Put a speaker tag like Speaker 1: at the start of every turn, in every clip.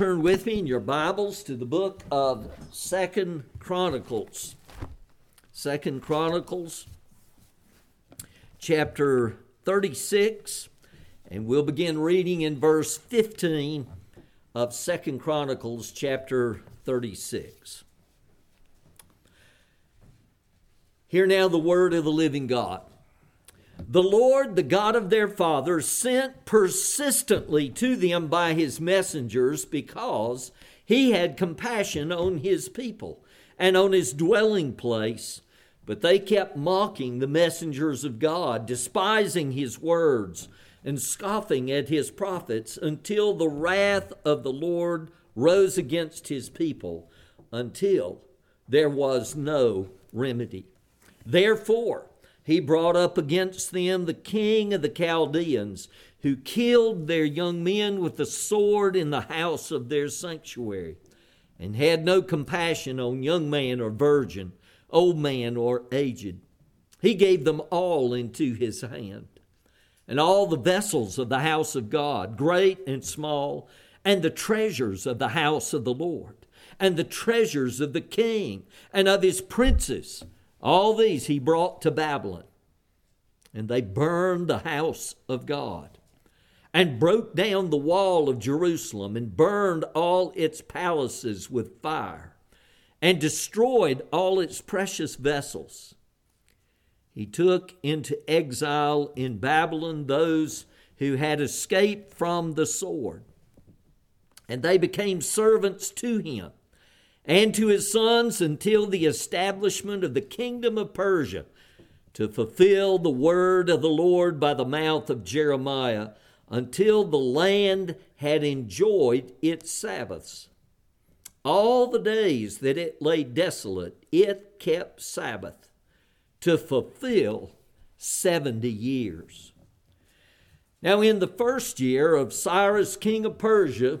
Speaker 1: Turn with me in your Bibles to the book of Second Chronicles. Second Chronicles, chapter 36, and we'll begin reading in verse 15 of Second Chronicles, chapter 36. Hear now the word of the living God. The Lord, the God of their fathers, sent persistently to them by his messengers because he had compassion on his people and on his dwelling place. But they kept mocking the messengers of God, despising his words, and scoffing at his prophets until the wrath of the Lord rose against his people, until there was no remedy. Therefore, he brought up against them the king of the Chaldeans, who killed their young men with the sword in the house of their sanctuary, and had no compassion on young man or virgin, old man or aged. He gave them all into his hand. And all the vessels of the house of God, great and small, and the treasures of the house of the Lord, and the treasures of the king and of his princes, all these he brought to Babylon. And they burned the house of God, and broke down the wall of Jerusalem, and burned all its palaces with fire, and destroyed all its precious vessels. He took into exile in Babylon those who had escaped from the sword, and they became servants to him and to his sons until the establishment of the kingdom of Persia to fulfill the word of the Lord by the mouth of Jeremiah until the land had enjoyed its Sabbaths. All the days that it lay desolate, it kept Sabbath to fulfill 70 years. Now, in the first year of Cyrus, king of Persia,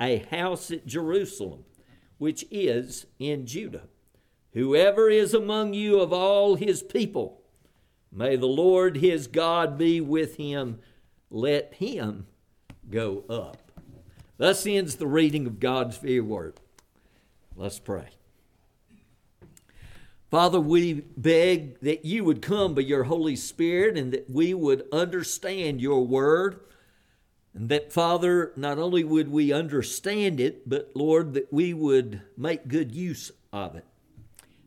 Speaker 1: a house at Jerusalem, which is in Judah. Whoever is among you of all his people, may the Lord his God be with him. Let him go up. Thus ends the reading of God's very word. Let's pray. Father, we beg that you would come by your Holy Spirit and that we would understand your word and that, Father, not only would we understand it, but Lord, that we would make good use of it,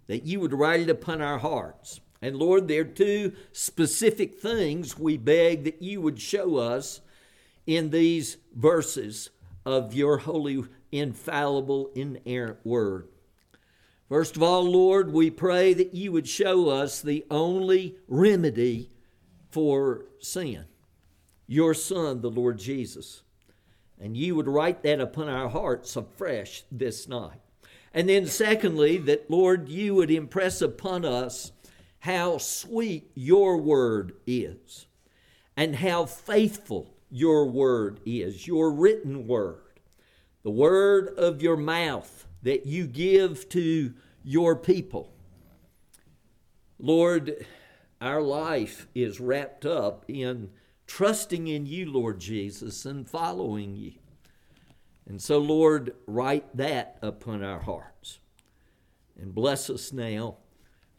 Speaker 1: that you would write it upon our hearts. And Lord, there are two specific things we beg that you would show us in these verses of your holy, infallible, inerrant word. First of all, Lord, we pray that you would show us the only remedy for sin your Son, the Lord Jesus. And ye would write that upon our hearts afresh this night. And then, secondly, that, Lord, you would impress upon us how sweet your word is and how faithful your word is, your written word, the word of your mouth that you give to your people. Lord, our life is wrapped up in trusting in you, Lord Jesus, and following you. And so, Lord, write that upon our hearts. And bless us now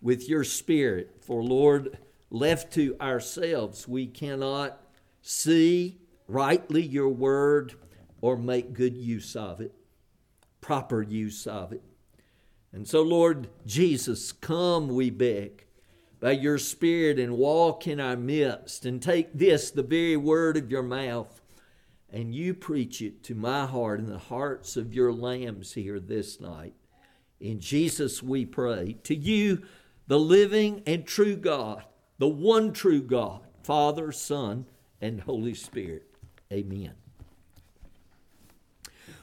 Speaker 1: with your Spirit. For, Lord, left to ourselves, we cannot see rightly your word or make good use of it, proper use of it. And so, Lord Jesus, come, we beg by your Spirit and walk in our midst and take this, the very word of your mouth, and you preach it to my heart and the hearts of your lambs here this night. In Jesus we pray. To you, the living and true God, the one true God, Father, Son, and Holy Spirit. Amen.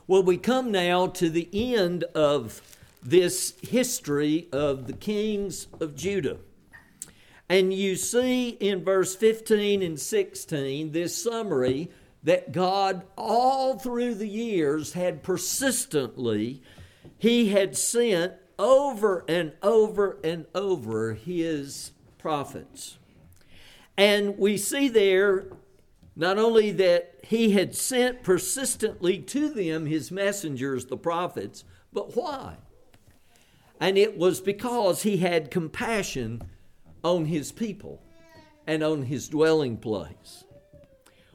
Speaker 1: Well, we come now to the end of this history of the kings of Judah. And you see in verse 15 and 16 this summary that God, all through the years, had persistently, He had sent over and over and over His prophets. And we see there not only that he had sent persistently to them his messengers, the prophets, but why? And it was because he had compassion on his people and on his dwelling place.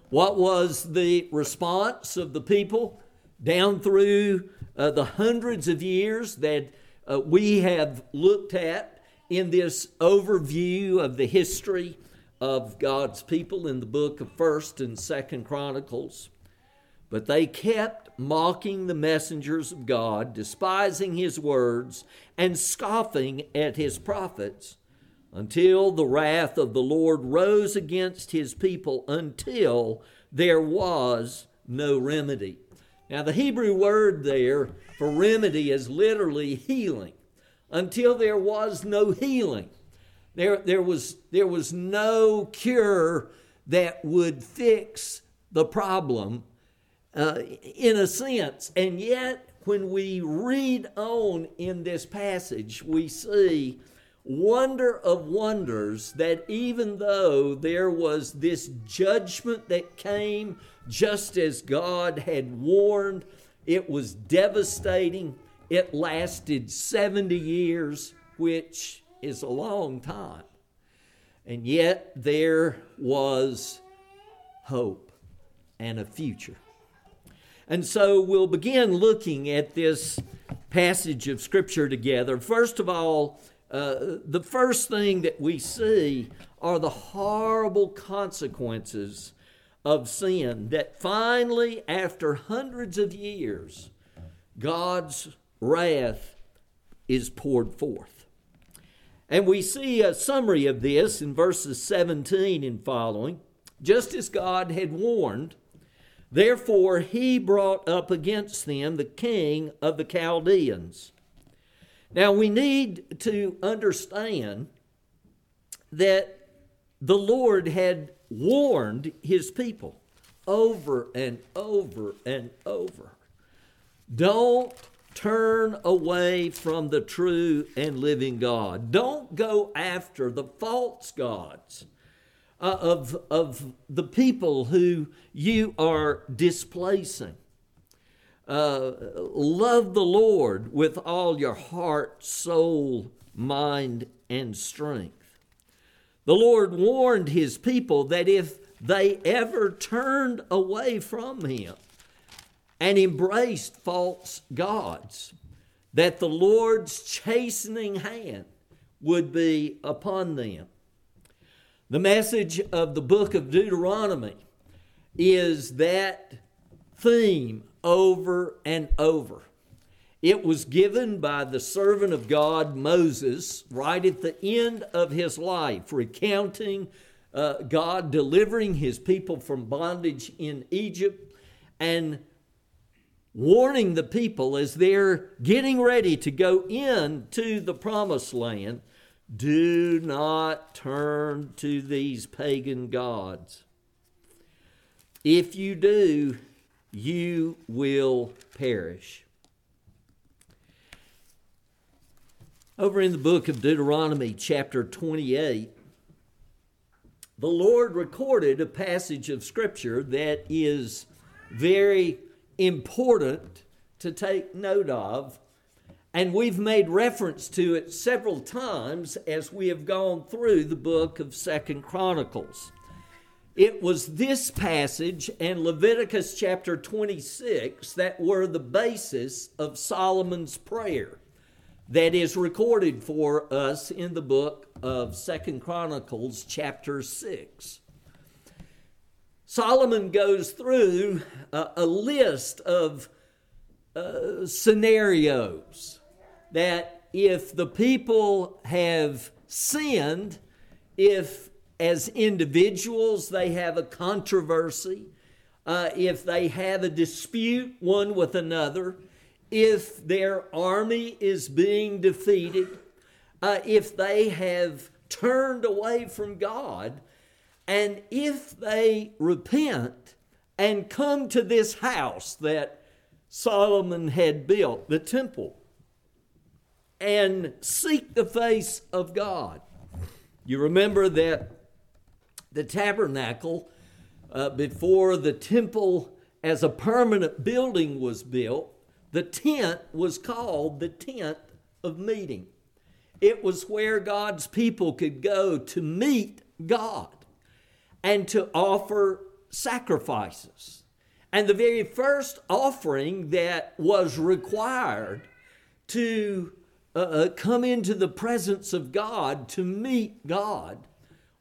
Speaker 1: What was the response of the people down through uh, the hundreds of years that uh, we have looked at in this overview of the history of God's people in the book of 1st and 2nd Chronicles. But they kept mocking the messengers of God, despising his words, and scoffing at his prophets until the wrath of the Lord rose against his people until there was no remedy. Now, the Hebrew word there for remedy is literally healing. Until there was no healing. There, there, was, there was no cure that would fix the problem uh, in a sense. And yet, when we read on in this passage, we see wonder of wonders that even though there was this judgment that came just as God had warned, it was devastating. It lasted 70 years, which is a long time. And yet there was hope and a future. And so we'll begin looking at this passage of Scripture together. First of all, uh, the first thing that we see are the horrible consequences of sin that finally, after hundreds of years, God's wrath is poured forth. And we see a summary of this in verses 17 and following. Just as God had warned, therefore he brought up against them the king of the Chaldeans. Now we need to understand that the Lord had warned his people over and over and over. Don't Turn away from the true and living God. Don't go after the false gods uh, of, of the people who you are displacing. Uh, love the Lord with all your heart, soul, mind, and strength. The Lord warned his people that if they ever turned away from him, and embraced false gods, that the Lord's chastening hand would be upon them. The message of the book of Deuteronomy is that theme over and over. It was given by the servant of God, Moses, right at the end of his life, recounting uh, God delivering his people from bondage in Egypt and warning the people as they're getting ready to go into the promised land do not turn to these pagan gods. If you do, you will perish. Over in the book of Deuteronomy, chapter 28, the Lord recorded a passage of Scripture that is very important to take note of. And we've made reference to it several times as we have gone through the book of Second Chronicles. It was this passage and Leviticus chapter 26 that were the basis of Solomon's prayer that is recorded for us in the book of Second Chronicles chapter 6. Solomon goes through a, a list of uh, scenarios that if the people have sinned, if as individuals they have a controversy, uh, if they have a dispute one with another, if their army is being defeated, uh, if they have turned away from God, and if they repent and come to this house that Solomon had built, the temple, and seek the face of God. You remember that the tabernacle, uh, before the temple as a permanent building was built, the tent was called the tent of meeting. It was where God's people could go to meet God and to offer sacrifices. And the very first offering that was required to uh, uh, come into the presence of God to meet God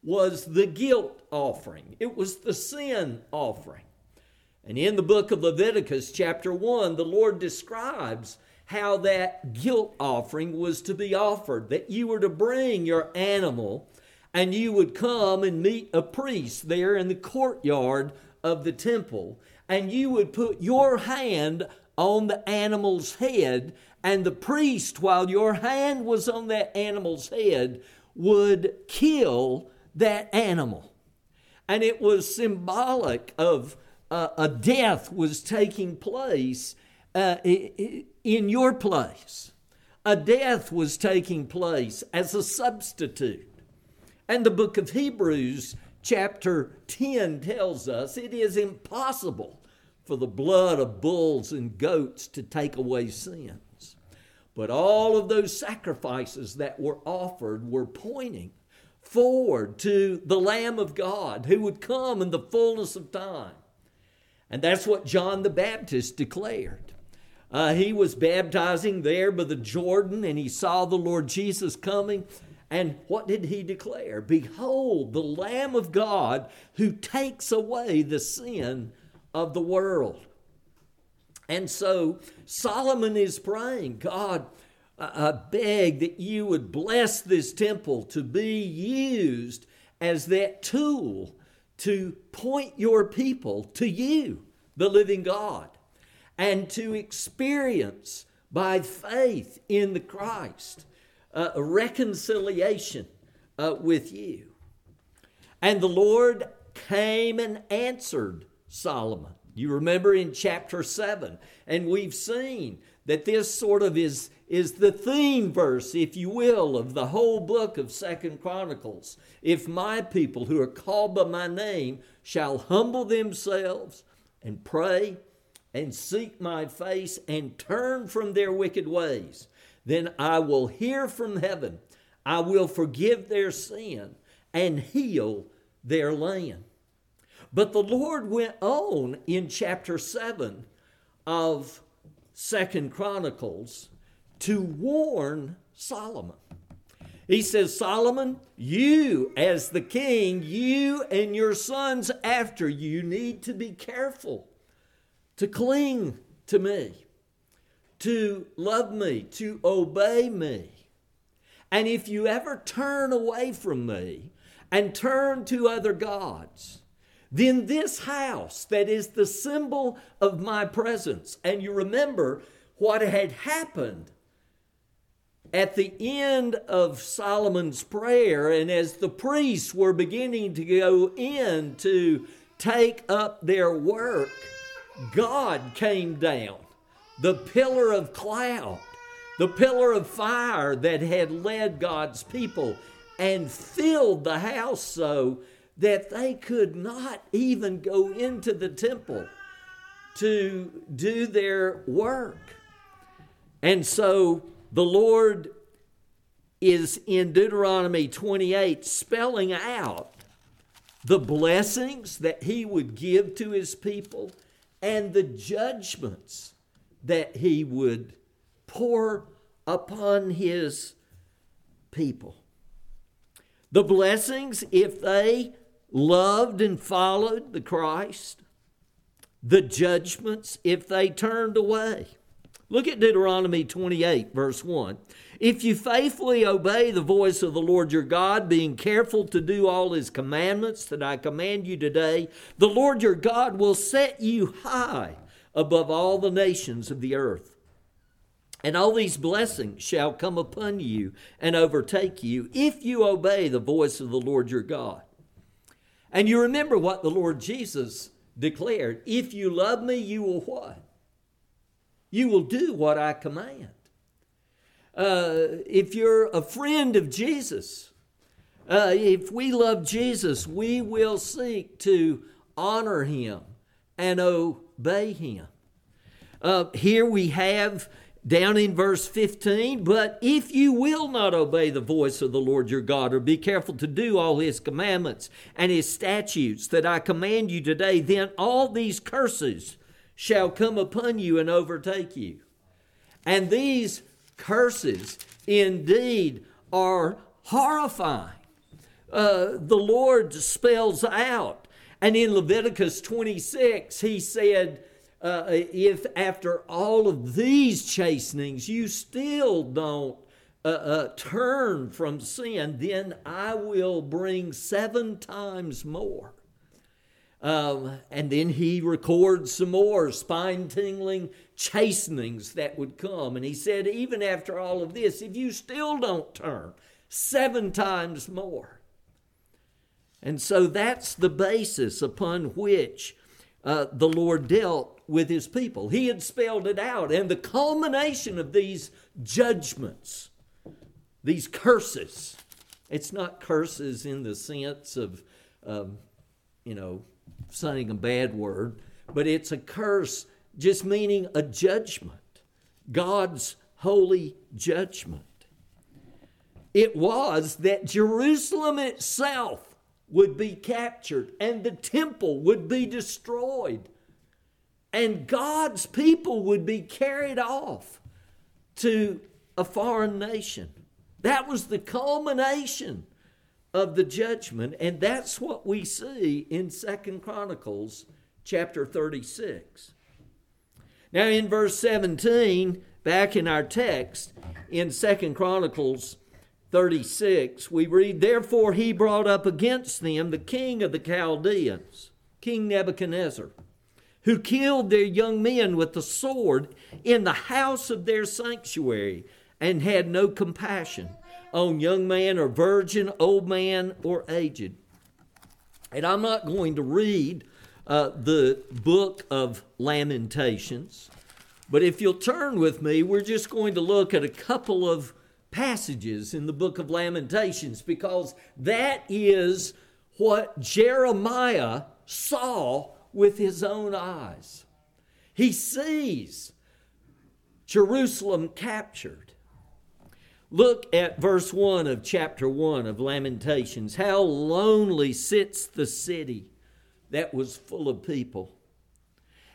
Speaker 1: was the guilt offering, it was the sin offering. And in the book of Leviticus, chapter 1, the Lord describes how that guilt offering was to be offered, that you were to bring your animal and you would come and meet a priest there in the courtyard of the temple, and you would put your hand on the animal's head, and the priest, while your hand was on that animal's head, would kill that animal. And it was symbolic of uh, a death was taking place uh, in your place. A death was taking place as a substitute. And the book of Hebrews, chapter 10, tells us it is impossible for the blood of bulls and goats to take away sins. But all of those sacrifices that were offered were pointing forward to the Lamb of God who would come in the fullness of time. And that's what John the Baptist declared. Uh, he was baptizing there by the Jordan and he saw the Lord Jesus coming. And what did he declare? Behold, the Lamb of God who takes away the sin of the world. And so Solomon is praying, God, I beg that you would bless this temple to be used as that tool to point your people to you, the living God, and to experience by faith in the Christ uh, reconciliation uh, with you. And the Lord came and answered Solomon. You remember in chapter 7, and we've seen that this sort of is, is the theme verse, if you will, of the whole book of Second Chronicles. If my people who are called by my name shall humble themselves and pray and seek my face and turn from their wicked ways, then I will hear from heaven. I will forgive their sin and heal their land. But the Lord went on in chapter 7 of Second Chronicles to warn Solomon. He says, Solomon, you as the king, you and your sons after you need to be careful to cling to me, to love me, to obey me. And if you ever turn away from me and turn to other gods, then this house that is the symbol of my presence, and you remember what had happened at the end of Solomon's prayer, and as the priests were beginning to go in to take up their work, God came down, the pillar of cloud, the pillar of fire that had led God's people, and filled the house so that they could not even go into the temple to do their work. And so the Lord is in Deuteronomy 28 spelling out the blessings that he would give to his people and the judgments that he would pour upon his people. The blessings, if they loved and followed the Christ, the judgments if they turned away Look at Deuteronomy 28, verse 1. If you faithfully obey the voice of the Lord your God, being careful to do all his commandments that I command you today, the Lord your God will set you high above all the nations of the earth. And all these blessings shall come upon you and overtake you if you obey the voice of the Lord your God. And you remember what the Lord Jesus declared if you love me, you will what? You will do what I command. Uh, if you're a friend of Jesus, uh, if we love Jesus, we will seek to honor him and obey him. Uh, here we have down in verse 15, but if you will not obey the voice of the Lord your God, or be careful to do all his commandments and his statutes that I command you today, then all these curses shall come upon you and overtake you. And these curses indeed are horrifying. Uh, the Lord spells out, and in Leviticus 26, he said, uh, if after all of these chastenings you still don't uh, uh, turn from sin, then I will bring seven times more. Um, and then he records some more spine tingling chastenings that would come. And he said, even after all of this, if you still don't turn, seven times more. And so that's the basis upon which uh, the Lord dealt with his people. He had spelled it out. And the culmination of these judgments, these curses, it's not curses in the sense of, um, you know, saying a bad word, but it's a curse just meaning a judgment, God's holy judgment. It was that Jerusalem itself would be captured and the temple would be destroyed and God's people would be carried off to a foreign nation. That was the culmination of the judgment and that's what we see in second chronicles chapter 36 now in verse 17 back in our text in second chronicles 36 we read therefore he brought up against them the king of the chaldeans king nebuchadnezzar who killed their young men with the sword in the house of their sanctuary and had no compassion on young man or virgin, old man or aged. And I'm not going to read uh, the book of Lamentations, but if you'll turn with me, we're just going to look at a couple of passages in the book of Lamentations because that is what Jeremiah saw with his own eyes. He sees Jerusalem captured. Look at verse 1 of chapter 1 of Lamentations. How lonely sits the city that was full of people.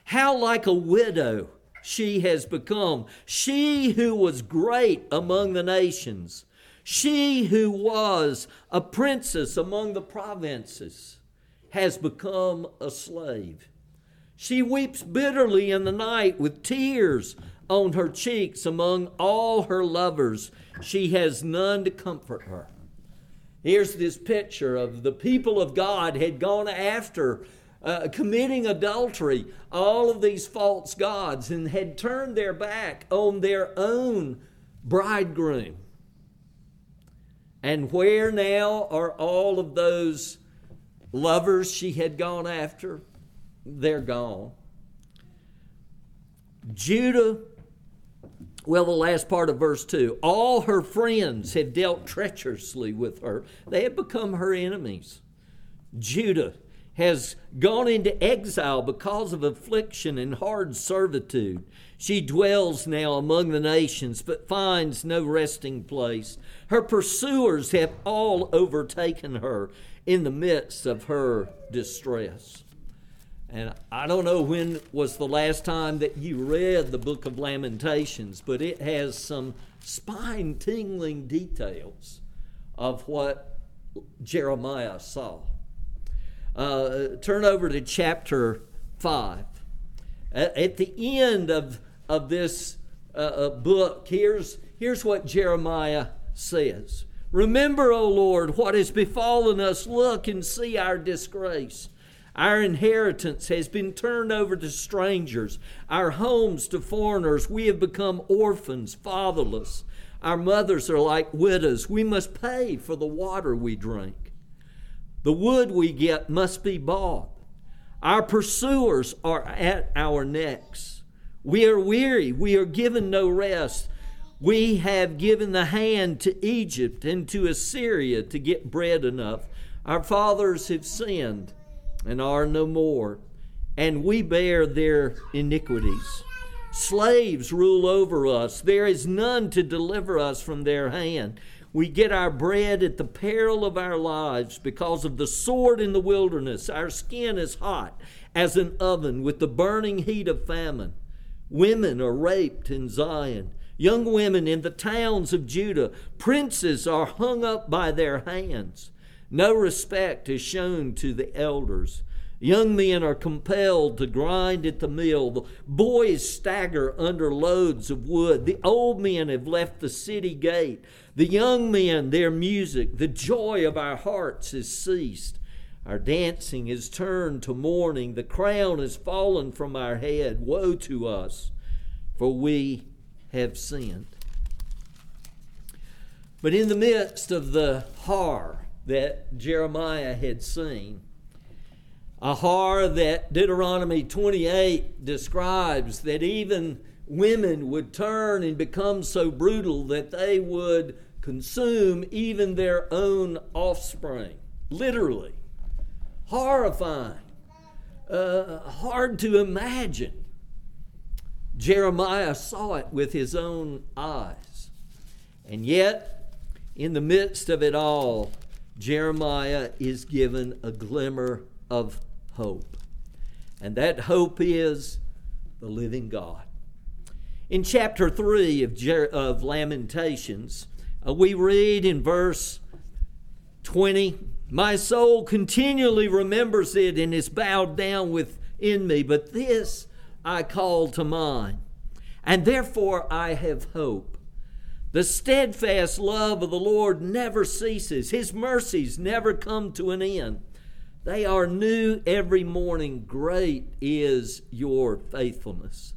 Speaker 1: How like a widow she has become. She who was great among the nations. She who was a princess among the provinces has become a slave. She weeps bitterly in the night with tears on her cheeks among all her lovers she has none to comfort her. Here's this picture of the people of God had gone after uh, committing adultery, all of these false gods, and had turned their back on their own bridegroom. And where now are all of those lovers she had gone after? They're gone. Judah well, the last part of verse 2 all her friends had dealt treacherously with her, they had become her enemies. Judah has gone into exile because of affliction and hard servitude. She dwells now among the nations, but finds no resting place. Her pursuers have all overtaken her in the midst of her distress. And I don't know when was the last time that you read the book of Lamentations, but it has some spine tingling details of what Jeremiah saw. Uh, turn over to chapter 5. At the end of, of this uh, book, here's, here's what Jeremiah says Remember, O Lord, what has befallen us. Look and see our disgrace. Our inheritance has been turned over to strangers, our homes to foreigners. We have become orphans, fatherless. Our mothers are like widows. We must pay for the water we drink. The wood we get must be bought. Our pursuers are at our necks. We are weary. We are given no rest. We have given the hand to Egypt and to Assyria to get bread enough. Our fathers have sinned and are no more, and we bear their iniquities. Slaves rule over us. There is none to deliver us from their hand. We get our bread at the peril of our lives because of the sword in the wilderness. Our skin is hot as an oven with the burning heat of famine. Women are raped in Zion. Young women in the towns of Judah. Princes are hung up by their hands. No respect is shown to the elders. Young men are compelled to grind at the mill. The boys stagger under loads of wood. The old men have left the city gate. The young men, their music, the joy of our hearts has ceased. Our dancing is turned to mourning. The crown has fallen from our head. Woe to us, for we have sinned. But in the midst of the horror that Jeremiah had seen, a horror that Deuteronomy 28 describes, that even women would turn and become so brutal that they would consume even their own offspring. Literally. Horrifying. Uh, hard to imagine. Jeremiah saw it with his own eyes. And yet, in the midst of it all, Jeremiah is given a glimmer of hope. And that hope is the living God. In chapter 3 of, Jer- of Lamentations, uh, we read in verse 20 My soul continually remembers it and is bowed down within me, but this I call to mind, and therefore I have hope. The steadfast love of the Lord never ceases, His mercies never come to an end. They are new every morning. Great is your faithfulness.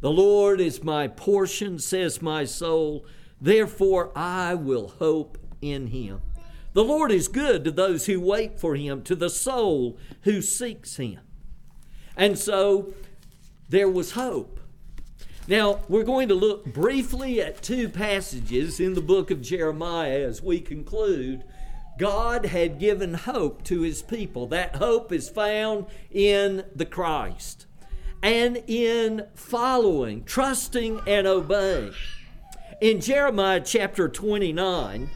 Speaker 1: The Lord is my portion, says my soul. Therefore I will hope in him. The Lord is good to those who wait for him, to the soul who seeks him. And so there was hope. Now, we're going to look briefly at two passages in the book of Jeremiah as we conclude. God had given hope to his people. That hope is found in the Christ and in following, trusting, and obeying. In Jeremiah chapter 29,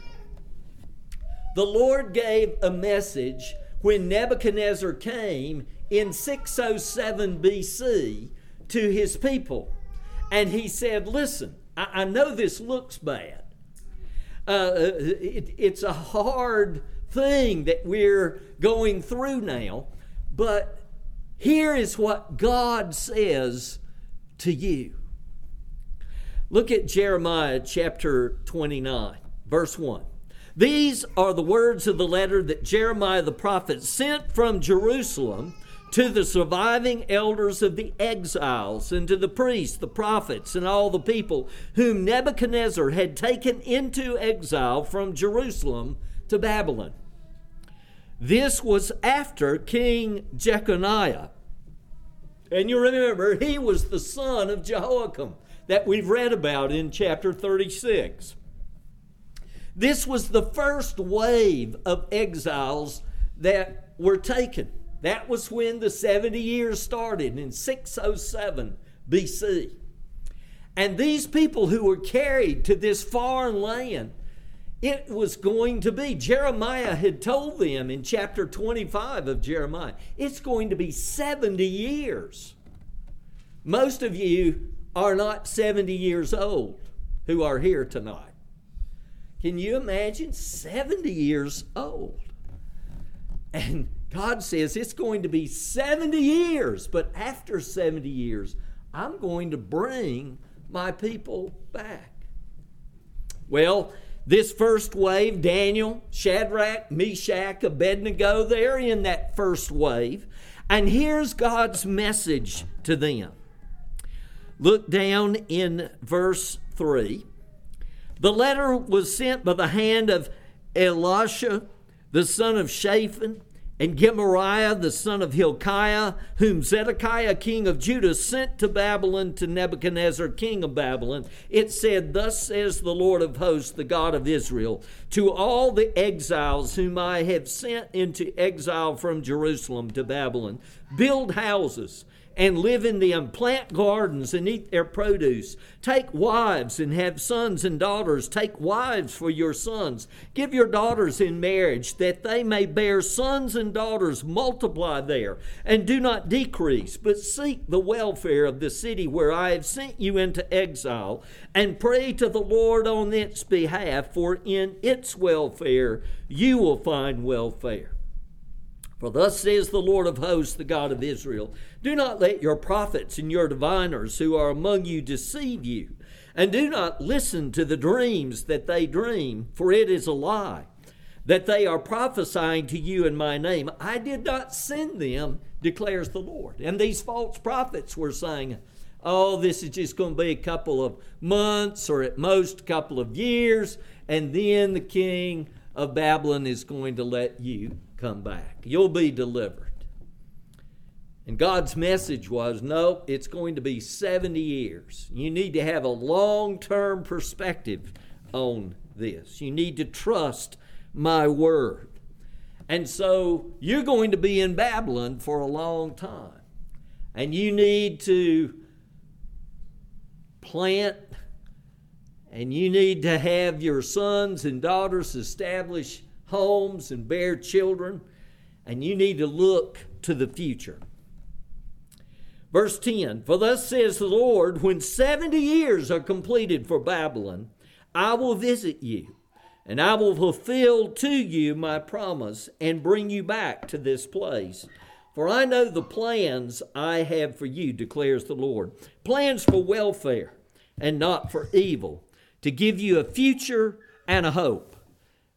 Speaker 1: the Lord gave a message when Nebuchadnezzar came in 607 BC to his people. And he said, Listen, I, I know this looks bad. Uh, uh, it, it's a hard thing that we're going through now, but here is what God says to you. Look at Jeremiah chapter 29, verse 1. These are the words of the letter that Jeremiah the prophet sent from Jerusalem to the surviving elders of the exiles, and to the priests, the prophets, and all the people whom Nebuchadnezzar had taken into exile from Jerusalem to Babylon. This was after King Jeconiah. And you remember, he was the son of Jehoiakim that we've read about in chapter 36. This was the first wave of exiles that were taken. That was when the 70 years started in 607 BC. And these people who were carried to this foreign land, it was going to be, Jeremiah had told them in chapter 25 of Jeremiah, it's going to be 70 years. Most of you are not 70 years old who are here tonight. Can you imagine 70 years old? And God says it's going to be 70 years, but after 70 years, I'm going to bring my people back. Well, this first wave, Daniel, Shadrach, Meshach, Abednego, they're in that first wave. And here's God's message to them. Look down in verse 3. The letter was sent by the hand of Elasah, the son of Shaphan, and Gemariah the son of Hilkiah, whom Zedekiah king of Judah sent to Babylon to Nebuchadnezzar king of Babylon, it said, Thus says the Lord of hosts, the God of Israel, to all the exiles whom I have sent into exile from Jerusalem to Babylon, build houses and live in them, plant gardens and eat their produce. Take wives and have sons and daughters. Take wives for your sons. Give your daughters in marriage, that they may bear sons and daughters. Multiply there, and do not decrease, but seek the welfare of the city where I have sent you into exile, and pray to the Lord on its behalf, for in its welfare you will find welfare. For thus says the Lord of hosts, the God of Israel Do not let your prophets and your diviners who are among you deceive you, and do not listen to the dreams that they dream, for it is a lie, that they are prophesying to you in my name. I did not send them, declares the Lord. And these false prophets were saying, Oh, this is just going to be a couple of months or at most a couple of years, and then the king of Babylon is going to let you come back. You'll be delivered. And God's message was no, it's going to be 70 years. You need to have a long term perspective on this. You need to trust my word. And so you're going to be in Babylon for a long time. And you need to plant and you need to have your sons and daughters establish homes and bear children, and you need to look to the future. Verse 10 For thus says the Lord, when 70 years are completed for Babylon, I will visit you, and I will fulfill to you my promise and bring you back to this place. For I know the plans I have for you, declares the Lord plans for welfare and not for evil, to give you a future and a hope.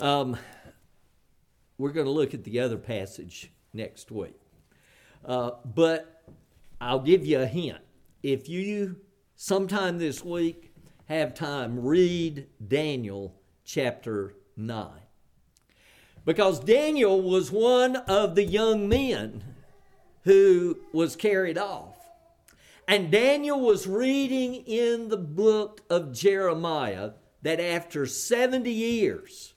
Speaker 1: um, we're going to look at the other passage next week. Uh, but I'll give you a hint. If you sometime this week have time, read Daniel chapter 9. Because Daniel was one of the young men who was carried off. And Daniel was reading in the book of Jeremiah that after 70 years,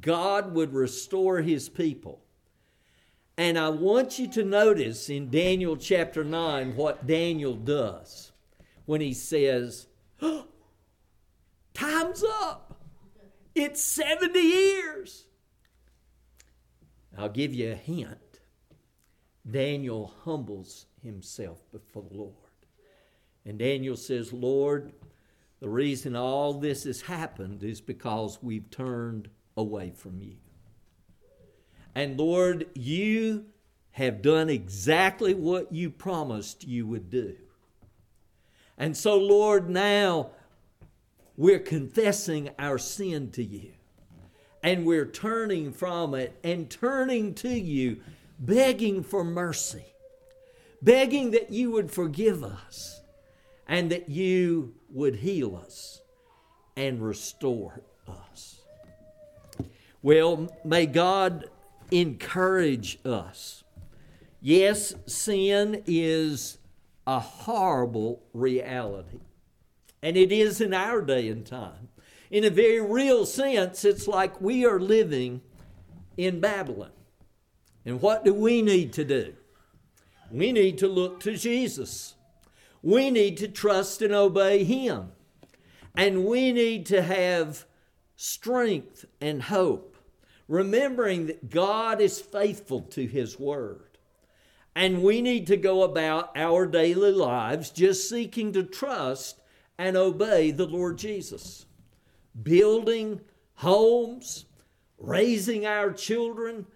Speaker 1: God would restore his people. And I want you to notice in Daniel chapter 9 what Daniel does when he says, oh, Time's up. It's 70 years. I'll give you a hint. Daniel humbles himself before the Lord. And Daniel says, Lord, the reason all this has happened is because we've turned away from you. And Lord, you have done exactly what you promised you would do. And so, Lord, now we're confessing our sin to you. And we're turning from it and turning to you, begging for mercy, begging that you would forgive us and that you would heal us and restore us. Well, may God encourage us. Yes, sin is a horrible reality, and it is in our day and time. In a very real sense, it's like we are living in Babylon. And what do we need to do? We need to look to Jesus. we need to trust and obey Him. And we need to have strength and hope, remembering that God is faithful to His Word. And we need to go about our daily lives just seeking to trust and obey the Lord Jesus. Building homes, raising our children,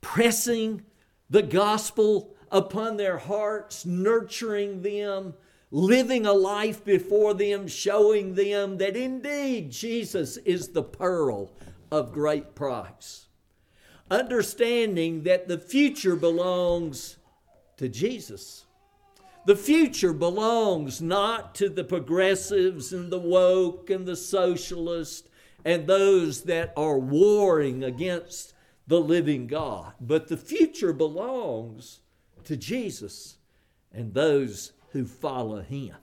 Speaker 1: pressing the gospel upon their hearts, nurturing them, living a life before them, showing them that indeed Jesus is the pearl of great price. Understanding that the future belongs to Jesus. The future belongs not to the progressives and the woke and the socialists and those that are warring against the living God, but the future belongs to Jesus and those who follow him.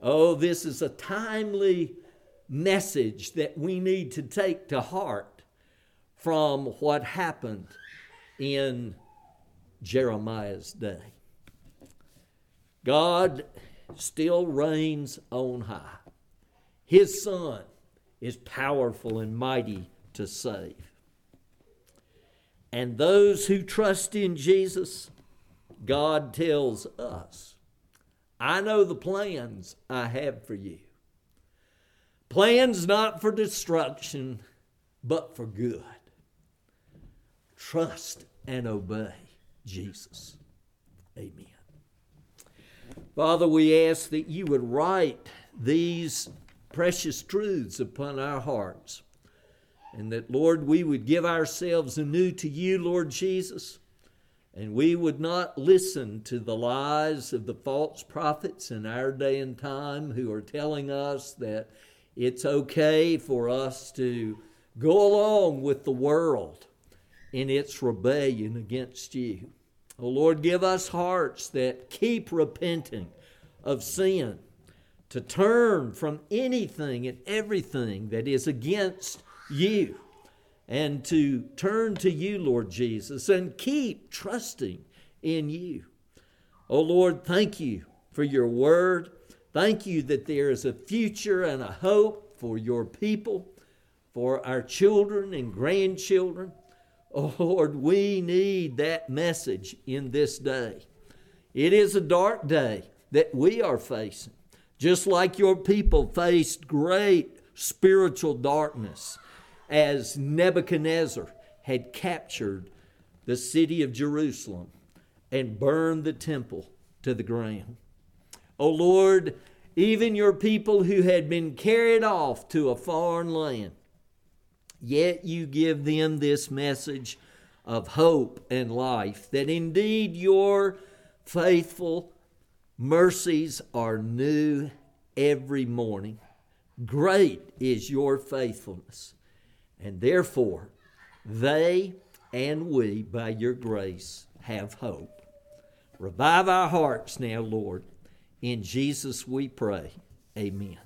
Speaker 1: Oh, this is a timely message that we need to take to heart from what happened in Jeremiah's day. God still reigns on high. His Son is powerful and mighty to save. And those who trust in Jesus, God tells us, I know the plans I have for you. Plans not for destruction, but for good. Trust and obey Jesus. Amen. Father, we ask that you would write these precious truths upon our hearts and that, Lord, we would give ourselves anew to you, Lord Jesus, and we would not listen to the lies of the false prophets in our day and time who are telling us that it's okay for us to go along with the world in its rebellion against you. Oh Lord, give us hearts that keep repenting of sin, to turn from anything and everything that is against you and to turn to you, Lord Jesus, and keep trusting in you. Oh Lord, thank you for your word. Thank you that there is a future and a hope for your people, for our children and grandchildren. Oh Lord, we need that message in this day. It is a dark day that we are facing, just like your people faced great spiritual darkness as Nebuchadnezzar had captured the city of Jerusalem and burned the temple to the ground. O Lord, even your people who had been carried off to a foreign land, yet you give them this message of hope and life that indeed your faithful mercies are new every morning. Great is your faithfulness. And therefore, they and we, by your grace, have hope. Revive our hearts now, Lord. In Jesus we pray. Amen.